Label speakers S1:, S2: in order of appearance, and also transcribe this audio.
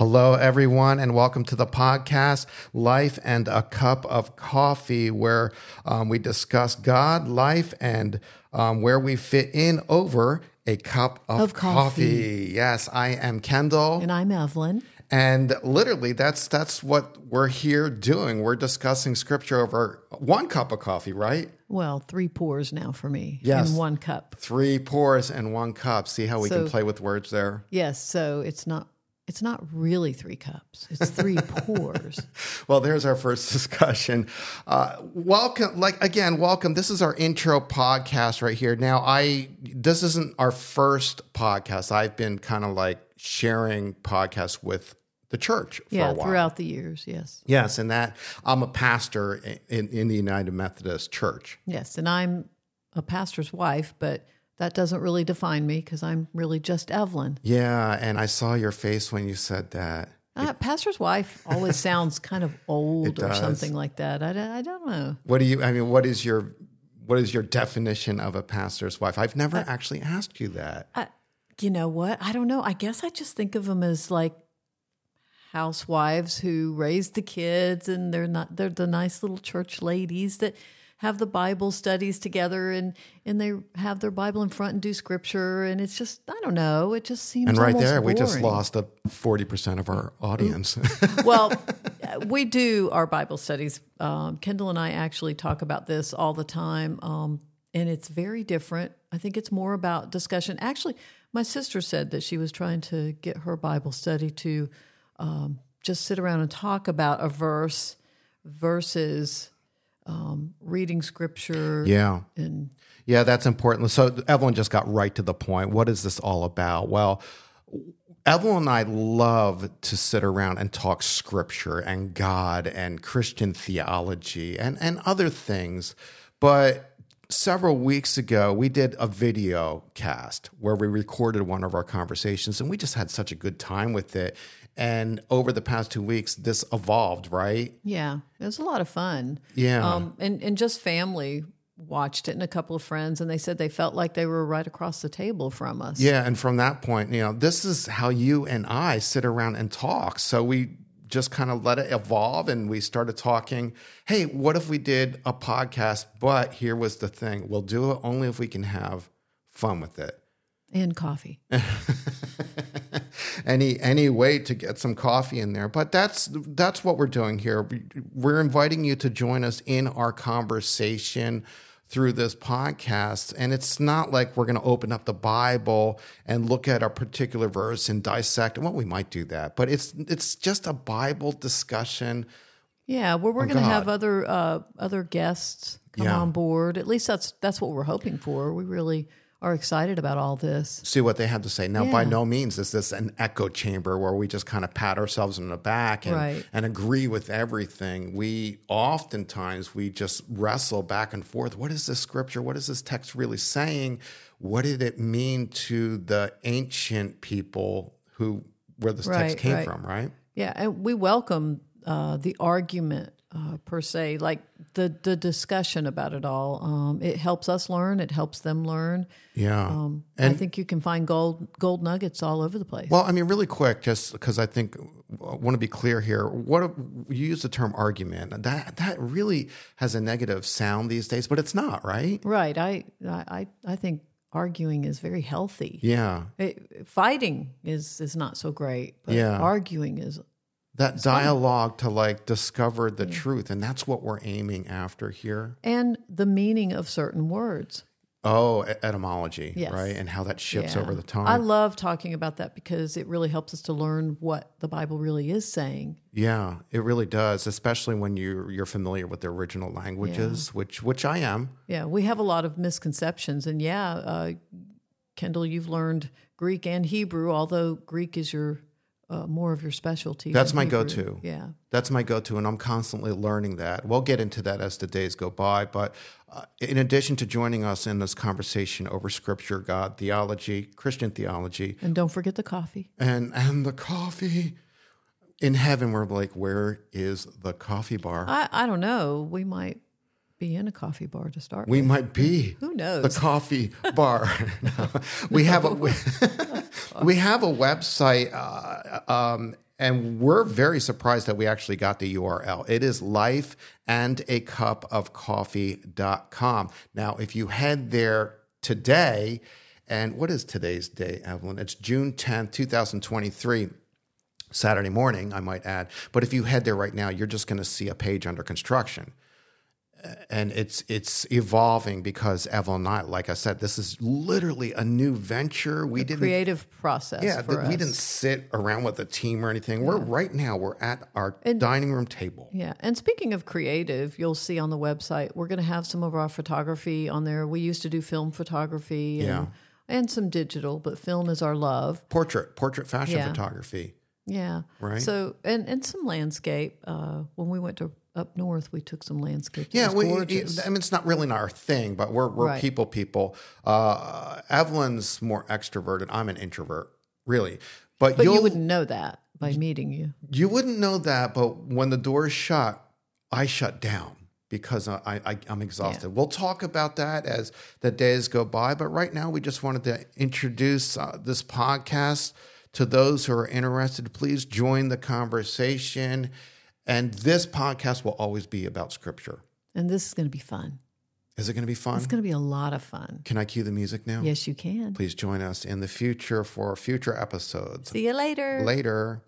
S1: Hello, everyone, and welcome to the podcast, Life and a Cup of Coffee, where um, we discuss God, life, and um, where we fit in over a cup of,
S2: Of coffee.
S1: Yes, I am Kendell.
S2: And I'm Evelyn.
S1: And literally, that's that's what we're here doing. We're discussing scripture over one cup of coffee, right?
S2: Well, three pours now for me
S1: Yes.
S2: in one cup.
S1: Three pours and one cup. See how we can play with words there?
S2: Yes, so it's not it's not really three cups. It's three pours.
S1: Well, there's our first discussion. Uh, welcome, like again, welcome. This is our intro podcast right here. Now, I this isn't our first podcast. I've been kind of like sharing podcasts with the church for
S2: yeah,
S1: a while.
S2: throughout the years, yes.
S1: Yes, and that I'm a pastor in, in the United Methodist Church.
S2: Yes, and I'm a pastor's wife, but that doesn't really define me because I'm really just Evelyn.
S1: Yeah, and I saw your face when you said that.
S2: Uh, pastor's wife always sounds kind of old or something like that. I, don't- I don't know.
S1: What do you? I mean, what is your what is your definition of a pastor's wife? I've never
S2: Uh,
S1: actually asked you that.
S2: I, you know what? I don't know. I guess I just think of them as like housewives who raise the kids, and they're not. They're the nice little church ladies that have the Bible studies together, and and they have their Bible in front and do scripture, and it's just I don't know. It just seems
S1: And right there, we just lost a forty percent of our audience.
S2: well, uh, we do our Bible studies. Um, Kendell and I actually talk about this all the time, um, and it's very different. I think it's more about discussion. Actually, my sister said that she was trying to get her Bible study to um, just sit around and talk about a verse versus um, reading scripture
S1: yeah,
S2: and
S1: yeah, that's important. So Evelyn just got right to the point. What is this all about? Well, Evelyn and I love to sit around and talk scripture and God and Christian theology and, and other things. But several weeks ago, we did a video cast where we recorded one of our conversations and we just had such a good time with it. And over the past two weeks, this evolved, right?
S2: Yeah, it was a lot of fun.
S1: Yeah.
S2: Um, and, and just family watched it and a couple of friends, and they said they felt like they were right across the table from us.
S1: Yeah, and from that point, you know, this is how you and I sit around and talk. So we just kind of let it evolve and we started talking, hey, what if we did a podcast, but here was the thing. We'll do it only if we can have fun with it.
S2: And coffee.
S1: Any any way to get some coffee in there. But that's that's what we're doing here. We- We're inviting you to join us in our conversation through this podcast. And it's not like we're going to open up the Bible and look at a particular verse and dissect. Well, we might do that, but it's it's just a Bible discussion.
S2: Yeah, well, we're going to have other uh, other guests come
S1: Yeah.
S2: on board. At least that's that's what we're hoping for. We really are excited about all this.
S1: See what they have to say. Now, by no means is this an echo chamber where we just kind of pat ourselves in the back and,
S2: Right.
S1: and agree with everything. We oftentimes we just wrestle back and forth. What is this scripture? What is this text really saying? What did it mean to the ancient people who where this text came
S2: right.
S1: from? Right?
S2: Yeah, and we welcome uh, the argument uh, per se, like the the discussion about it all. Um, it helps us learn. It helps them learn.
S1: Yeah.
S2: Um, I think you can find gold gold nuggets all over the place.
S1: Well, I mean, really quick, just because I think I want to be clear here. What you use the term argument that that really has a negative sound these days, but it's not, right?
S2: right. I I I think arguing is very healthy.
S1: Yeah,
S2: It- fighting is is not so great, but
S1: Yeah.
S2: arguing is
S1: that dialogue to like discover the truth, and that's what we're aiming after here.
S2: and the meaning of certain words.
S1: Oh, etymology,
S2: Yes.
S1: right, and how that shifts
S2: Yeah.
S1: over the time.
S2: I love talking about that because it really helps us to learn what the Bible really is saying.
S1: yeah, it really does, especially when you you're familiar with the original languages, which which I am.
S2: Yeah, we have a lot of misconceptions, and yeah, uh, Kendell, you've learned Greek and Hebrew, although Greek is your uh, more of your specialty.
S1: That's my
S2: Hebrew.
S1: go-to.
S2: Yeah,
S1: That's my go to, and I'm constantly learning that. We'll get into that as the days go by. But uh, in addition to joining us in this conversation over scripture, God, theology, Christian theology,
S2: and don't forget the coffee.
S1: and, and the coffee, in heaven, we're like, where is the coffee bar?
S2: I, I don't know. We might be in a coffee bar to start.
S1: we
S2: with.
S1: might be.
S2: Who knows?
S1: The coffee bar. No. we have a we, we have a website, uh, um, and we're very surprised that we actually got the URL. It is lifeandacupofcoffee.com. Now, if you head there today, and what is today's day, Evelyn? It's June 10th, 2023. Saturday morning, I might add. But if you head there right now, you're just going to see a page under construction and it's it's evolving because Evelyn and I, like I said, this is literally a new venture. We didn't
S2: creative process.
S1: Yeah, we didn't sit around with a team or anything. We're right now we're at our dining room table.
S2: Yeah, and speaking of creative, you'll see on the website we're going to have some of our photography on there. We used to do film photography and,
S1: Yeah.
S2: and some digital, but film is our love.
S1: Portrait, portrait fashion
S2: Yeah.
S1: photography.
S2: Yeah,
S1: Right.
S2: So and and some landscape. Uh, when we went to up north, we took some landscape. It
S1: Yeah, we,
S2: gorgeous.
S1: I mean, it's not really our thing, but we're we're
S2: Right.
S1: people people. Uh, Evelyn's more extroverted. I'm an introvert, really. But,
S2: but
S1: you'll,
S2: wouldn't know that by meeting you.
S1: You wouldn't know that, but when the door is shut, I shut down because I, I, I'm exhausted. We'll talk about that as the days go by, but right now we just wanted to introduce uh, this podcast to those who are interested. Please join the conversation. And this podcast will always be about scripture.
S2: And this is going to be fun.
S1: Is it going to be fun?
S2: It's going to be a lot of fun.
S1: Can I cue the music now?
S2: Yes, you can.
S1: Please join us in the future for future episodes.
S2: See you later.
S1: Later.